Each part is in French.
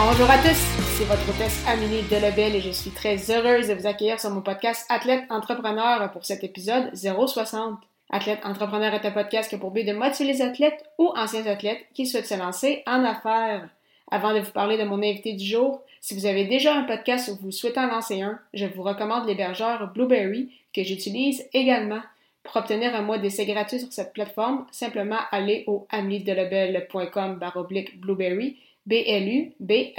Bonjour à tous, c'est votre hôtesse Amélie Delebel et je suis très heureuse de vous accueillir sur mon podcast Athlète Entrepreneur pour cet épisode 060. Athlète Entrepreneur est un podcast qui a pour but de motiver les athlètes ou anciens athlètes qui souhaitent se lancer en affaires. Avant de vous parler de mon invité du jour, si vous avez déjà un podcast ou vous souhaitez en lancer un, je vous recommande l'hébergeur Blueberry que j'utilise également. Pour obtenir un mois d'essai gratuit sur cette plateforme, simplement allez au ameliedelebel.com blueberry B-L-U-B-R-R-Y.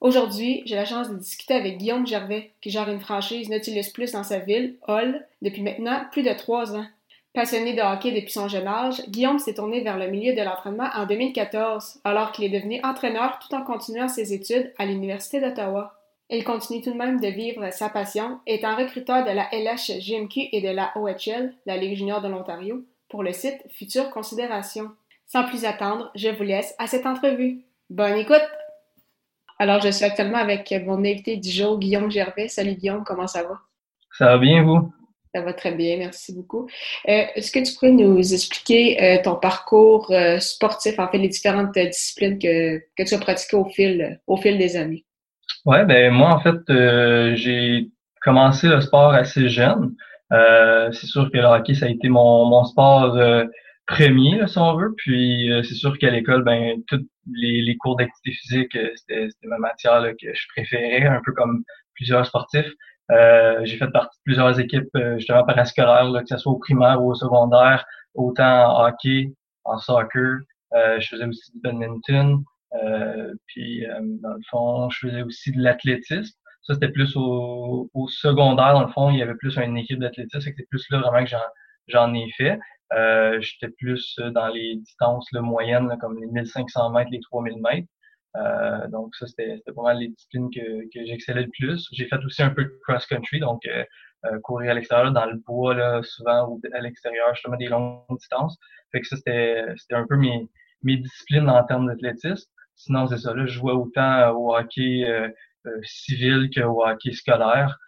Aujourd'hui, j'ai la chance de discuter avec Guillaume Gervais, qui gère une franchise Nautilus Plus dans sa ville, Hall, depuis maintenant plus de trois ans. Passionné de hockey depuis son jeune âge, Guillaume s'est tourné vers le milieu de l'entraînement en 2014, alors qu'il est devenu entraîneur tout en continuant ses études à l'Université d'Ottawa. Il continue tout de même de vivre sa passion, étant recruteur de la LHJMQ et de la OHL, la Ligue junior de l'Ontario, pour le site Future Considération. Sans plus attendre, je vous laisse à cette entrevue. Bonne écoute! Alors, je suis actuellement avec mon invité du jour, Guillaume Gervais. Salut Guillaume, comment ça va? Ça va bien, vous? Ça va très bien, merci beaucoup. Euh, est-ce que tu pourrais nous expliquer euh, ton parcours euh, sportif, en fait, les différentes disciplines que, que tu as pratiquées au fil, au fil des années? Oui, ben moi, en fait, j'ai commencé le sport assez jeune. c'est sûr que le hockey, ça a été mon, mon sport premier, si on veut. Puis euh, c'est sûr qu'à l'école, ben tous les, les cours d'activité physique, euh, c'était ma matière que je préférais, un peu comme plusieurs sportifs. Euh, j'ai fait partie de plusieurs équipes justement parascolaires, là, que ce soit au primaire ou au secondaire, autant en hockey, en soccer. je faisais aussi du badminton. puis dans le fond, je faisais aussi de l'athlétisme. Ça, c'était plus au, au, secondaire, dans le fond, il y avait plus une équipe d'athlétisme, c'était plus là vraiment que j'en ai fait. Euh, J'étais plus euh, dans les distances là, moyennes, comme les 1500 mètres, les 3000 mètres. Euh, donc ça, c'était pas mal les disciplines que, que j'excellais le plus. J'ai fait aussi un peu de cross-country, donc euh, euh courir à l'extérieur, dans le bois, là, souvent, ou à l'extérieur, justement, des longues distances. Fait que ça, c'était un peu mes, mes disciplines en termes d'athlétisme. Sinon, c'est ça, là, je jouais autant au hockey euh, civil qu'au hockey scolaire,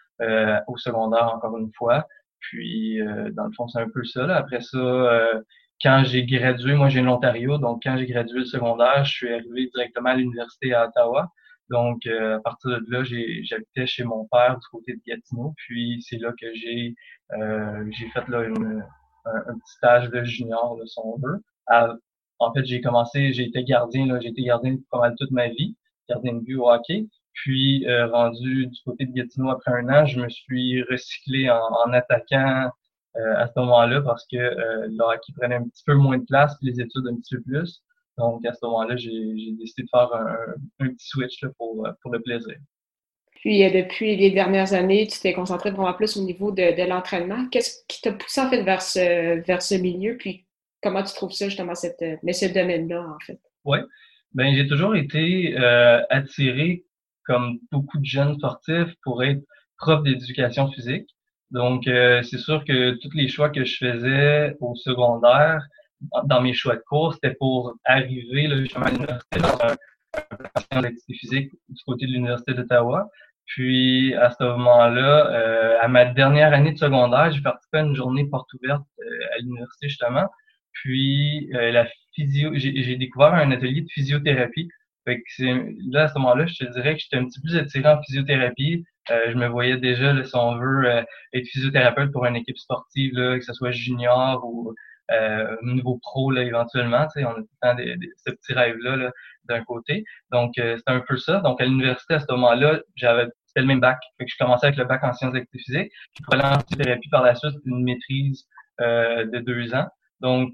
au secondaire, encore une fois. Puis, euh, dans le fond, c'est un peu ça. Là. Après ça, euh, quand j'ai gradué, moi j'ai l'Ontario, donc quand j'ai gradué le secondaire, je suis arrivé directement à l'université à Ottawa. Donc, euh, à partir de là, j'habitais chez mon père du côté de Gatineau. Puis, c'est là que j'ai j'ai fait là, une, un, petit stage de junior, là, si on en fait, j'ai commencé, j'ai été gardien, j'ai été gardien pas mal toute ma vie, gardien de vue au hockey. Puis, euh, rendu du côté de Gatineau après un an, je me suis recyclé en, attaquant euh, à ce moment-là parce que euh, le hockey prenait un petit peu moins de place, puis les études un petit peu plus. Donc, à ce moment-là, j'ai décidé de faire un, un petit switch là, pour, pour le plaisir. Puis, depuis les dernières années, tu t'es concentré vraiment plus au niveau de, de l'entraînement. Qu'est-ce qui t'a poussé en fait vers ce, vers ce milieu? Puis, comment tu trouves ça justement, cette, mais ce domaine-là, en fait? Oui. Ben, j'ai toujours été euh, attiré comme beaucoup de jeunes sportifs, pour être prof d'éducation physique. Donc, euh, c'est sûr que tous les choix que je faisais au secondaire, dans mes choix de cours, c'était pour arriver là, justement à l'université dans un, un d'activité physique du côté de l'Université d'Ottawa. Puis, à ce moment-là, euh, à ma dernière année de secondaire, j'ai participé à une journée porte ouverte euh, à l'université, justement. Puis, la physio, j'ai découvert un atelier de physiothérapie fait que là, à ce moment-là, je te dirais que j'étais un petit peu plus attiré en physiothérapie. Euh, je me voyais déjà, là, si on veut, euh, être physiothérapeute pour une équipe sportive, là, que ce soit junior ou euh, niveau pro là, éventuellement. On a tout le temps des, des, ce petit rêve-là -là, d'un côté. Donc, euh, c'était un peu ça. Donc, à l'université, à ce moment-là, j'avais c'était le même bac. Fait que je commençais avec le bac en sciences d'activité physique. Puis pour aller en physiothérapie par la suite, une maîtrise euh, de deux ans. Donc,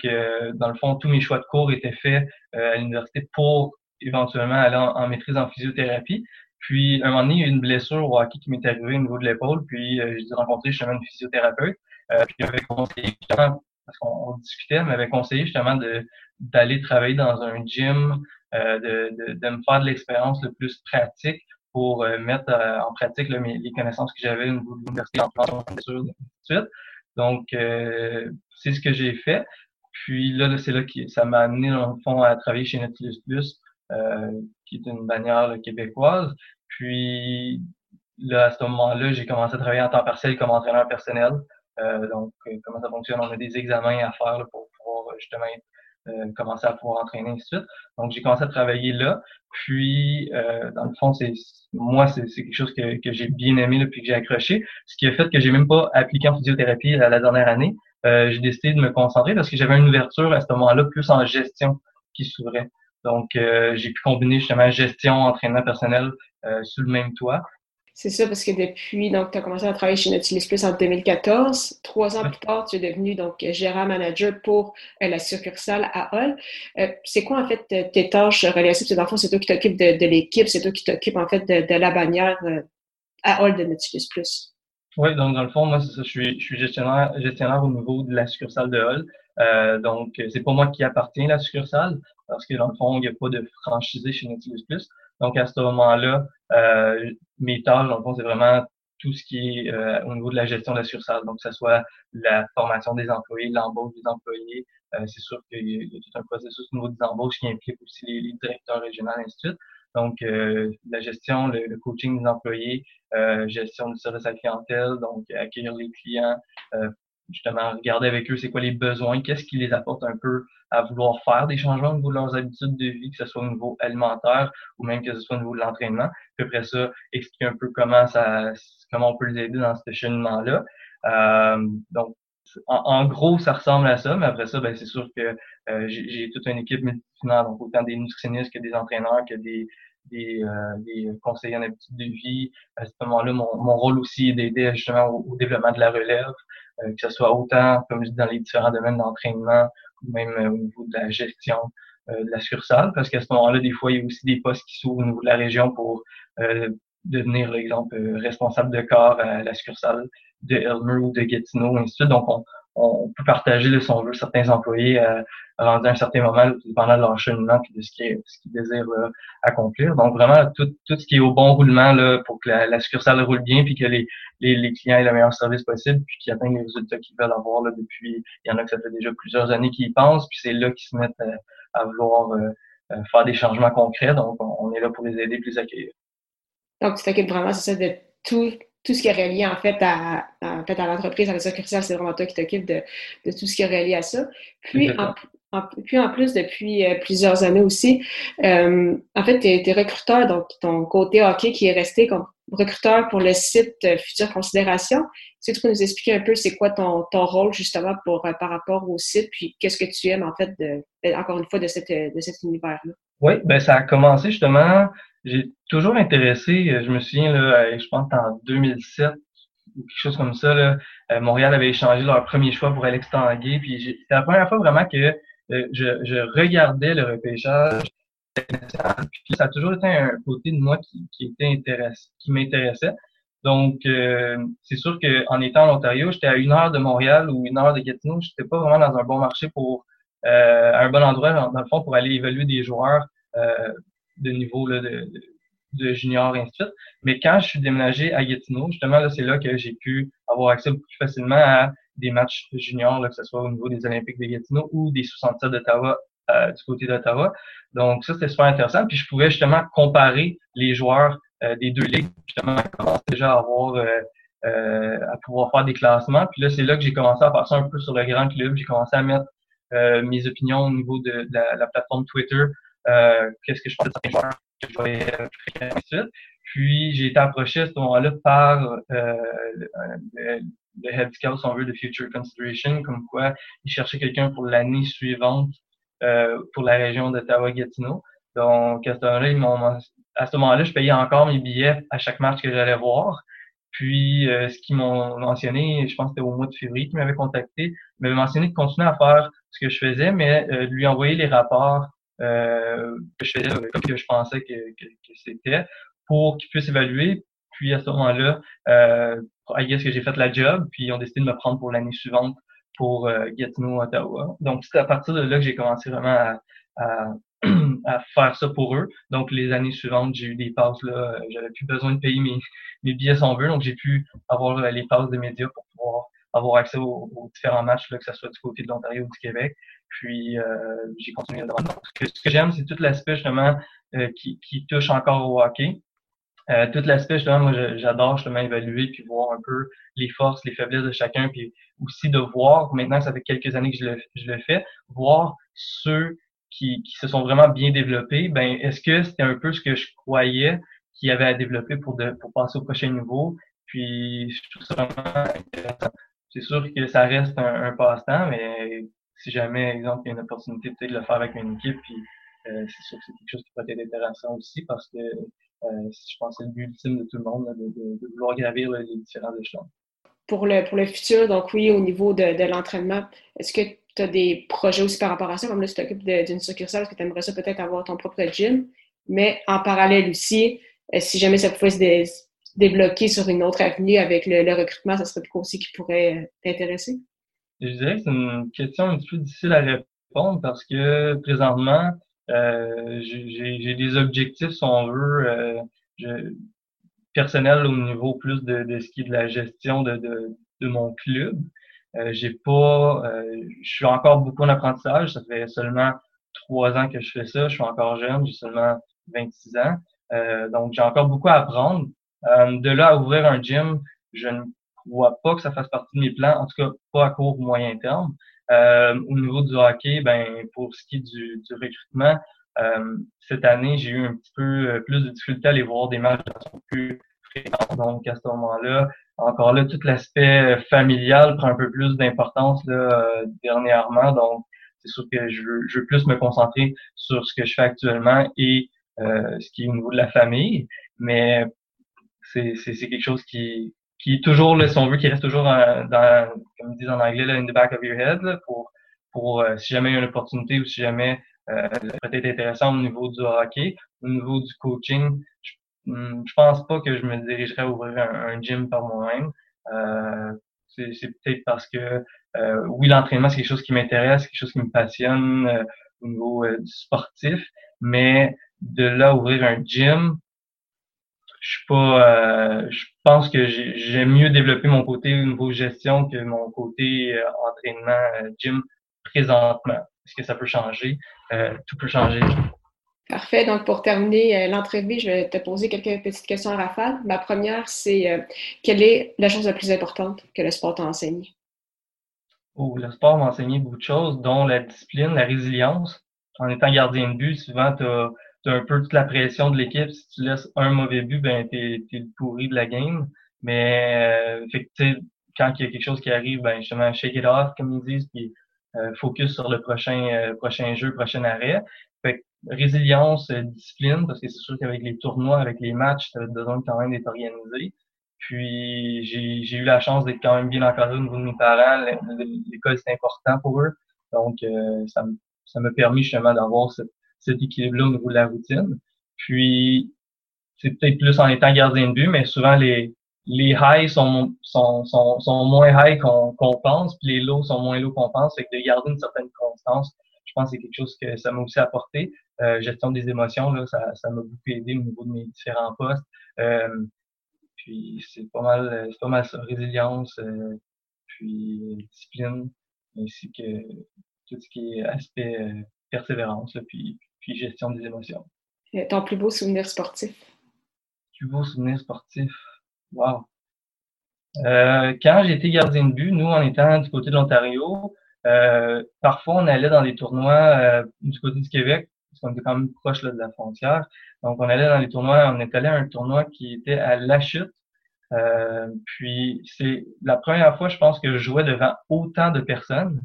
dans le fond, tous mes choix de cours étaient faits à l'université pour éventuellement aller en, maîtrise en physiothérapie. Puis, un moment donné, il y a eu une blessure au hockey qui m'est arrivée au niveau de l'épaule. Puis, euh, j'ai rencontré justement une physiothérapeute. Euh, puis, il avait conseillé, parce qu'on discutait, m'avait conseillé justement de, d'aller travailler dans un gym, euh, de, de, me faire de l'expérience le plus pratique pour euh, mettre euh, en pratique les connaissances que j'avais au niveau de l'université en plan de suite. Donc, c'est ce que j'ai fait. Puis là, c'est là que ça m'a amené, dans le fond, à travailler chez Nautilus Plus, qui est une bannière québécoise. Puis là, à ce moment-là, j'ai commencé à travailler en temps partiel comme entraîneur personnel. donc, comment ça fonctionne? On a des examens à faire pour pouvoir justement euh, commencer à pouvoir entraîner, ainsi de suite. Donc, j'ai commencé à travailler là. Puis, euh, dans le fond, c'est moi, c'est quelque chose que, que j'ai bien aimé depuis que j'ai accroché. Ce qui a fait que j'ai même pas appliqué en physiothérapie la dernière année. Euh, j'ai décidé de me concentrer parce que j'avais une ouverture à ce moment-là plus en gestion qui s'ouvrait. Donc, euh, j'ai pu combiner justement gestion, entraînement personnel sous le même toit. C'est ça, parce que depuis, donc, tu as commencé à travailler chez Nautilus Plus en 2014. Trois ans plus tard, tu es devenu donc gérant manager pour euh, la succursale à Hall. Euh, c'est quoi, en fait, tes tâches relatives? Dans le fond, c'est toi qui t'occupes de, l'équipe, c'est toi qui t'occupes, en fait, de, la bannière euh, à Hall de Nautilus Plus. Oui, donc, dans le fond, moi, c'est ça, je suis, je suis gestionnaire, gestionnaire au niveau de la succursale de Hall. Euh, donc, c'est pas moi qui appartiens à la succursale, parce que, dans le fond, il n'y a pas de franchisé chez Nautilus Plus. Donc, à ce moment-là, euh, mes tâches, dans le fond, c'est vraiment tout ce qui est euh, au niveau de la gestion de la sursalle. Donc, que ce soit la formation des employés, l'embauche des employés. Euh, c'est sûr qu'il y, a tout un processus au niveau des embauches qui implique aussi les, directeurs régionaux, ainsi de suite. Donc, la gestion, le, coaching des employés, gestion du service à la clientèle, donc accueillir les clients, justement regarder avec eux c'est quoi les besoins, qu'est-ce qui les apporte un peu à vouloir faire des changements au niveau de leurs habitudes de vie, que ce soit au niveau alimentaire ou même que ce soit au niveau de l'entraînement. Puis après ça, expliquer un peu comment ça, comment on peut les aider dans ce cheminement-là. Euh, donc, en, gros, ça ressemble à ça, mais après ça, ben, c'est sûr que euh, j'ai toute une équipe multidisciplinaire, donc autant des nutritionnistes que des entraîneurs, que des, des, euh, des conseillers en habitude de vie. À ce moment-là, mon, mon rôle aussi est d'aider justement au, développement de la relève, euh, que ce soit autant, comme je dis, dans les différents domaines d'entraînement, ou même euh, au niveau de la gestion euh, de la succursale, parce qu'à ce moment-là, des fois, il y a aussi des postes qui s'ouvrent au niveau de la région pour devenir, par exemple, responsable de corps à la succursale de Elmer ou de Gatineau, ainsi de suite. Donc, on, on peut partager, de son veut, certains employés euh, rendus à un certain moment, pendant leur cheminement, puis de ce qu'ils désirent euh, accomplir. Donc, vraiment, tout, tout ce qui est au bon roulement là, pour que la, la succursale roule bien, puis que les, les, les, clients aient le meilleur service possible, puis qu'ils atteignent les résultats qu'ils veulent avoir là, depuis. Il y en a que ça fait déjà plusieurs années qu'ils y pensent, puis c'est là qu'ils se mettent euh, à vouloir euh, faire des changements concrets. Donc, on, est là pour les aider, plus les accueillir. Donc, tu t'occupes vraiment, c'est ça, de tout tout ce qui est relié en fait à, en fait, à l'entreprise, à la succursale, c'est vraiment toi qui t'occupes de, de, tout ce qui est relié à ça. Puis, en, puis en plus, depuis euh, plusieurs années aussi, euh, en fait, tu es, recruteur, donc ton côté hockey qui est resté comme recruteur pour le site euh, Future Considération. Si tu peux nous expliquer un peu c'est quoi ton, ton rôle justement pour, par rapport au site, puis qu'est-ce que tu aimes en fait, de, encore une fois, de, cette, de cet univers-là? Oui, ben ça a commencé justement j'ai toujours intéressé, euh, je me souviens, là, euh, je pense en 2007 ou quelque chose comme ça, là, euh, Montréal avait échangé leur premier choix pour Alex Tanguay. Puis c'était la première fois vraiment que je, je, regardais le repêchage. Puis ça a toujours été un côté de moi qui, qui était intéressé, qui m'intéressait. Donc, c'est sûr qu'en étant en Ontario, j'étais à une heure de Montréal ou une heure de Gatineau. J'étais pas vraiment dans un bon marché pour euh, un bon endroit, dans, le fond, pour aller évaluer des joueurs euh, de niveau là, de, de, junior et ainsi de suite. Mais quand je suis déménagé à Gatineau, justement, là, c'est là que j'ai pu avoir accès plus facilement à des matchs juniors, là, que ce soit au niveau des Olympiques de Gatineau ou des 67 d'Ottawa euh, du côté d'Ottawa. Donc ça, c'était super intéressant. Puis je pouvais justement comparer les joueurs euh, des deux ligues, justement, déjà à avoir euh, euh, à pouvoir faire des classements. Puis là, c'est là que j'ai commencé à passer un peu sur le grand club. J'ai commencé à mettre mes opinions au niveau de, la, plateforme Twitter euh, qu'est-ce que je pensais de euh, Puis j'ai été approché à ce moment-là par euh, le, le, head scout, si on veut, de Future Consideration, comme quoi il cherchait quelqu'un pour l'année suivante euh, pour la région d'Ottawa-Gatineau. Donc à ce moment-là, à ce moment-là, je payais encore mes billets à chaque match que j'allais voir. Puis, euh, ce qu'ils m'ont mentionné, je pense que c'était au mois de février qu'ils m'avaient contacté, ils m'avaient mentionné de continuer à faire ce que je faisais, mais euh, lui envoyer les rapports euh, que je faisais comme que je pensais que, que, c'était pour qu'ils puissent évaluer. Puis à ce moment-là, euh, I guess que j'ai fait la job, puis ils ont décidé de me prendre pour l'année suivante pour Gatineau, Ottawa. Donc, c'est à partir de là que j'ai commencé vraiment à, à, faire ça pour eux. Donc, les années suivantes, j'ai eu des passes là, j'avais plus besoin de payer mes, mes billets sans veut, donc j'ai pu avoir les passes des médias pour pouvoir avoir accès aux, différents matchs, là, que ce soit du côté de l'Ontario ou du Québec. Puis, j'ai continué à Ce que, ce que j'aime, c'est tout l'aspect justement qui, qui touche encore au hockey. Euh, tout l'aspect, justement, moi, j'adore justement évaluer puis voir un peu les forces, les faiblesses de chacun, puis aussi de voir, maintenant ça fait quelques années que je le, je le fais, voir ceux qui, qui se sont vraiment bien développés, ben est-ce que c'était un peu ce que je croyais qu'il y avait à développer pour, de, pour passer au prochain niveau? Puis je trouve ça vraiment intéressant. C'est sûr que ça reste un, un passe-temps, mais si jamais, exemple, il y a une opportunité de le faire avec une équipe, puis euh, c'est sûr que c'est quelque chose qui peut être intéressant aussi parce que euh, je pense que c'est le but ultime de tout le monde, de, vouloir gravir les différents échelons. Pour le, pour le futur, donc oui, au niveau de, de l'entraînement, est-ce que tu as des projets aussi par rapport à ça? Comme là, tu t'occupes d'une succursale, est-ce que tu aimerais ça peut-être avoir ton propre gym? Mais en parallèle aussi, euh, si jamais ça pouvait se débloquer sur une autre avenue avec le, recrutement, ça serait quoi aussi qui pourrait euh, t'intéresser? Je dirais que c'est une question un petit peu difficile à répondre parce que présentement, euh, j'ai des objectifs, si on veut, euh, je, personnels au niveau plus de, de ce qui est de la gestion de, de, de mon club. Euh, j'ai pas, euh, je suis encore beaucoup en apprentissage. Ça fait seulement trois ans que je fais ça. Je suis encore jeune, j'ai seulement 26 ans. Euh, donc, j'ai encore beaucoup à apprendre. de là à ouvrir un gym, je ne crois pas que ça fasse partie de mes plans, en tout cas pas à court ou moyen terme. Euh, au niveau du hockey, ben pour ce qui est du, du recrutement, euh, cette année, j'ai eu un petit peu euh, plus de difficulté à aller voir des matchs plus fréquents. Donc à ce moment-là, encore là, tout l'aspect familial prend un peu plus d'importance là, dernièrement. Donc, c'est sûr que je veux, je veux plus me concentrer sur ce que je fais actuellement et ce qui est au niveau de la famille. Mais c'est quelque chose qui, qui toujours, là, si on veut, reste toujours euh, dans, comme ils disent en anglais, là, in the back of your head, là, pour, pour euh, si jamais il y a une opportunité ou si jamais euh, peut-être intéressant au niveau du hockey, au niveau du coaching, je, hmm, je pense pas que je me dirigerais à ouvrir un, gym par moi-même. Euh, c'est peut-être parce que oui, l'entraînement, c'est quelque chose qui m'intéresse, quelque chose qui me passionne au niveau du sportif, mais de là ouvrir un gym, je suis pas euh, je pense que j'ai mieux développé mon côté au niveau gestion que mon côté euh, entraînement euh, gym présentement. Est-ce que ça peut changer? tout peut changer. Parfait. Donc, pour terminer l'entrevue, je vais te poser quelques petites questions à rafale. Ma première, c'est quelle est la chose la plus importante que le sport t'a enseigné? Oh, le sport m'a enseigné beaucoup de choses, dont la discipline, la résilience. En étant gardien de but, souvent, tu as un peu toute la pression de l'équipe. Si tu laisses un mauvais but, ben t'es es le pourri de la game. Mais euh, fait quand il y a quelque chose qui arrive, ben justement shake it off comme ils disent, puis euh, focus sur le prochain euh, prochain jeu, prochain arrêt. Fait résilience, euh, discipline, parce que c'est sûr qu'avec les tournois, avec les matchs, tu as besoin quand même d'être organisé. Puis j'ai eu la chance d'être quand même bien encadré au niveau de mes parents. L'école c'est important pour eux. Donc ça ça m'a permis justement d'avoir cette cet équilibre-là au niveau de la routine. Puis, c'est peut-être plus en étant gardien de but, mais souvent les, les highs sont, sont, sont, sont moins high qu'on qu'on pense, puis les lows sont moins low qu'on pense. Fait que de garder une certaine constance, je pense que c'est quelque chose que ça m'a aussi apporté. Euh, gestion des émotions, là, ça, ça m'a beaucoup aidé au niveau de mes différents postes. Euh, puis c'est pas mal, c'est pas mal ça, résilience, euh, puis discipline, ainsi que tout ce qui est aspect euh, persévérance, là, puis puis gestion des émotions. ton plus beau souvenir sportif? Plus beau souvenir sportif? Wow! Euh, quand j'étais gardien de but, nous, en étant du côté de l'Ontario, euh, parfois on allait dans des tournois euh, du côté du Québec, parce qu'on était quand même proche là, de la frontière. Donc on allait dans les tournois, on est allé à un tournoi qui était à La Chute. Euh, puis c'est la première fois, je pense, que je jouais devant autant de personnes.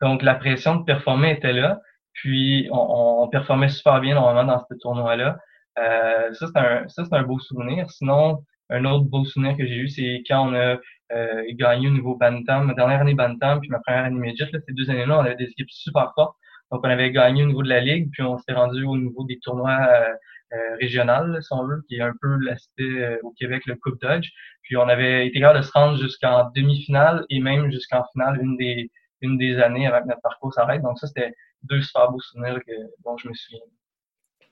Donc la pression de performer était là. Puis, on, on, performait super bien normalement dans ce tournoi-là. Euh, ça, c'est un, ça, c'est un beau souvenir. Sinon, un autre beau souvenir que j'ai eu, c'est quand on a euh, gagné au niveau Bantam, ma dernière année Bantam, puis ma première année Midget. Là, ces deux années-là, on avait des équipes super fortes. Donc, on avait gagné au niveau de la Ligue, puis on s'est rendu au niveau des tournois euh, euh si on veut, qui est un peu l'aspect euh, au Québec, le Coupe Dodge. Puis, on avait été capable de se rendre jusqu'en demi-finale et même jusqu'en finale, une des une des années que notre parcours s'arrête. Donc ça, c'était deux super beaux souvenirs que, dont je me souviens.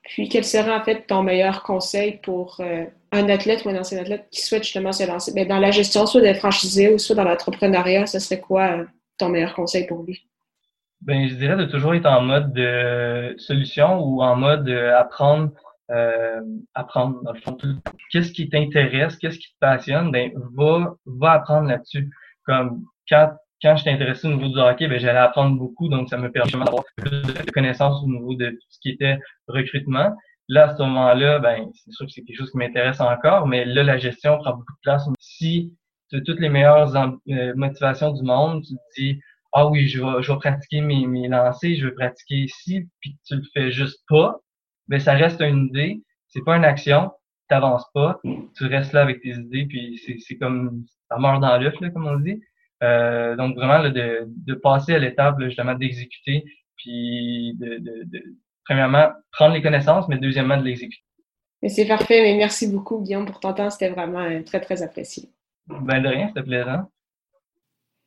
Puis, quel serait en fait ton meilleur conseil pour euh, un athlète ou un ancien athlète qui souhaite justement se lancer? Ben, dans la gestion, soit des franchisés ou soit dans l'entrepreneuriat? Ce serait quoi euh, ton meilleur conseil pour lui? Ben, je dirais de toujours être en mode de solution ou en mode apprendre, euh, apprendre dans le fond. Qu'est-ce qui t'intéresse, qu'est-ce qui te passionne, ben va, va apprendre là-dessus. Comme quand quand j'étais intéressé au niveau du hockey, ben, j'allais apprendre beaucoup, donc ça me permet d'avoir plus de connaissances au niveau de tout ce qui était recrutement. Là, à ce moment-là, ben, c'est sûr que c'est quelque chose qui m'intéresse encore, mais là, la gestion prend beaucoup de place. Si tu as toutes les meilleures euh, motivations du monde, tu te dis, ah oui, je vais, je vais pratiquer mes, mes lancers, je vais pratiquer ici, puis tu le fais juste pas, ben, ça reste une idée, c'est pas une action, t'avances pas, tu restes là avec tes idées, puis c'est comme, ça meurt dans l'œuf, comme on dit. Euh, donc vraiment de, de, passer à l'étape justement d'exécuter, puis de, de, de, premièrement prendre les connaissances, mais deuxièmement de l'exécuter. C'est parfait, mais merci beaucoup Guillaume pour ton temps, c'était vraiment euh, très très apprécié. Ben de rien, c'était plaisant.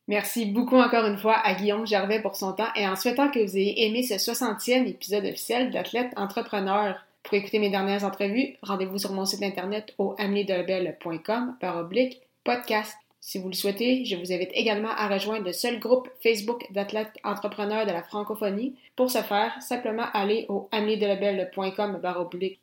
Merci beaucoup encore une fois à Guillaume Gervais pour son temps et en souhaitant que vous ayez aimé ce 60e épisode officiel d'Athlète Entrepreneur. Pour écouter mes dernières entrevues, rendez-vous sur mon site internet au ameliedelebel.com par oblique podcast. Si vous le souhaitez, je vous invite également à rejoindre le seul groupe Facebook d'athlètes entrepreneurs de la francophonie. Pour ce faire, simplement aller au ameliedelebel.com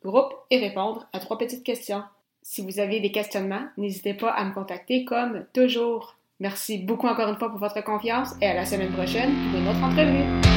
groupe et répondre à trois petites questions. Si vous avez des questionnements, n'hésitez pas à me contacter comme toujours. Merci beaucoup encore une fois pour votre confiance et à la semaine prochaine pour une autre entrevue.